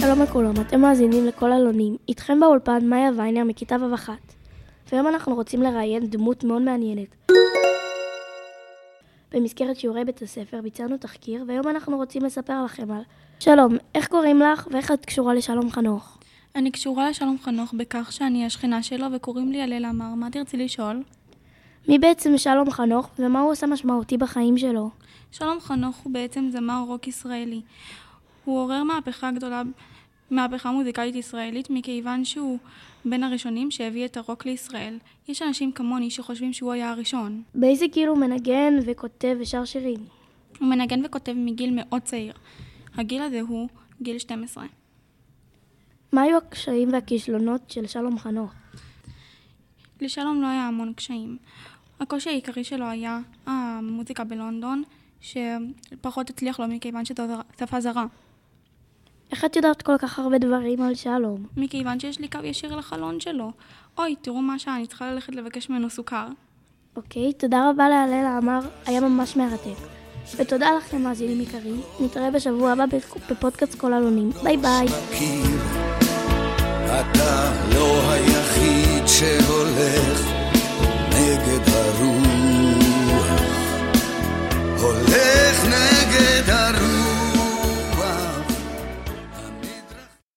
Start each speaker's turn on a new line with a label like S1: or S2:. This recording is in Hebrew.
S1: שלום לכולם, אתם מאזינים לכל אלונים. איתכם באולפן מאיה ויינר מכיתה ו' אחת. והיום אנחנו רוצים לראיין דמות מאוד מעניינת. במסגרת שיעורי בית הספר ביצענו תחקיר, והיום אנחנו רוצים לספר לכם על... שלום, איך קוראים לך ואיך את קשורה לשלום חנוך?
S2: אני קשורה לשלום חנוך בכך שאני השכנה שלו וקוראים לי הלל עמר. מה תרצי לשאול?
S1: מי בעצם שלום חנוך ומה הוא עושה משמעותי בחיים שלו?
S2: שלום חנוך הוא בעצם זמר רוק ישראלי. הוא עורר מהפכה גדולה, מהפכה מוזיקלית ישראלית, מכיוון שהוא בין הראשונים שהביא את הרוק לישראל. יש אנשים כמוני שחושבים שהוא היה הראשון.
S1: באיזה גיל הוא מנגן וכותב ושר שירים?
S2: הוא מנגן וכותב מגיל מאוד צעיר. הגיל הזה הוא גיל 12.
S1: מה היו הקשיים והכישלונות של שלום חנוך?
S2: לשלום לא היה המון קשיים. הקושי העיקרי שלו היה המוזיקה בלונדון, שפחות הצליח לו מכיוון שזו שפה זרה.
S1: איך את יודעת כל כך הרבה דברים על שלום?
S2: מכיוון שיש לי קו ישיר לחלון שלו. אוי, תראו מה שעה, אני צריכה ללכת לבקש ממנו סוכר.
S1: אוקיי, תודה רבה להלל העמר, היה ממש מרתק. ותודה לכם מאזינים יקרים, נתראה בשבוע הבא בפודקאסט כל אלונים. ביי ביי.
S3: אתה לא היחיד שהולך נגד הרוח, הולך נגד הרוח.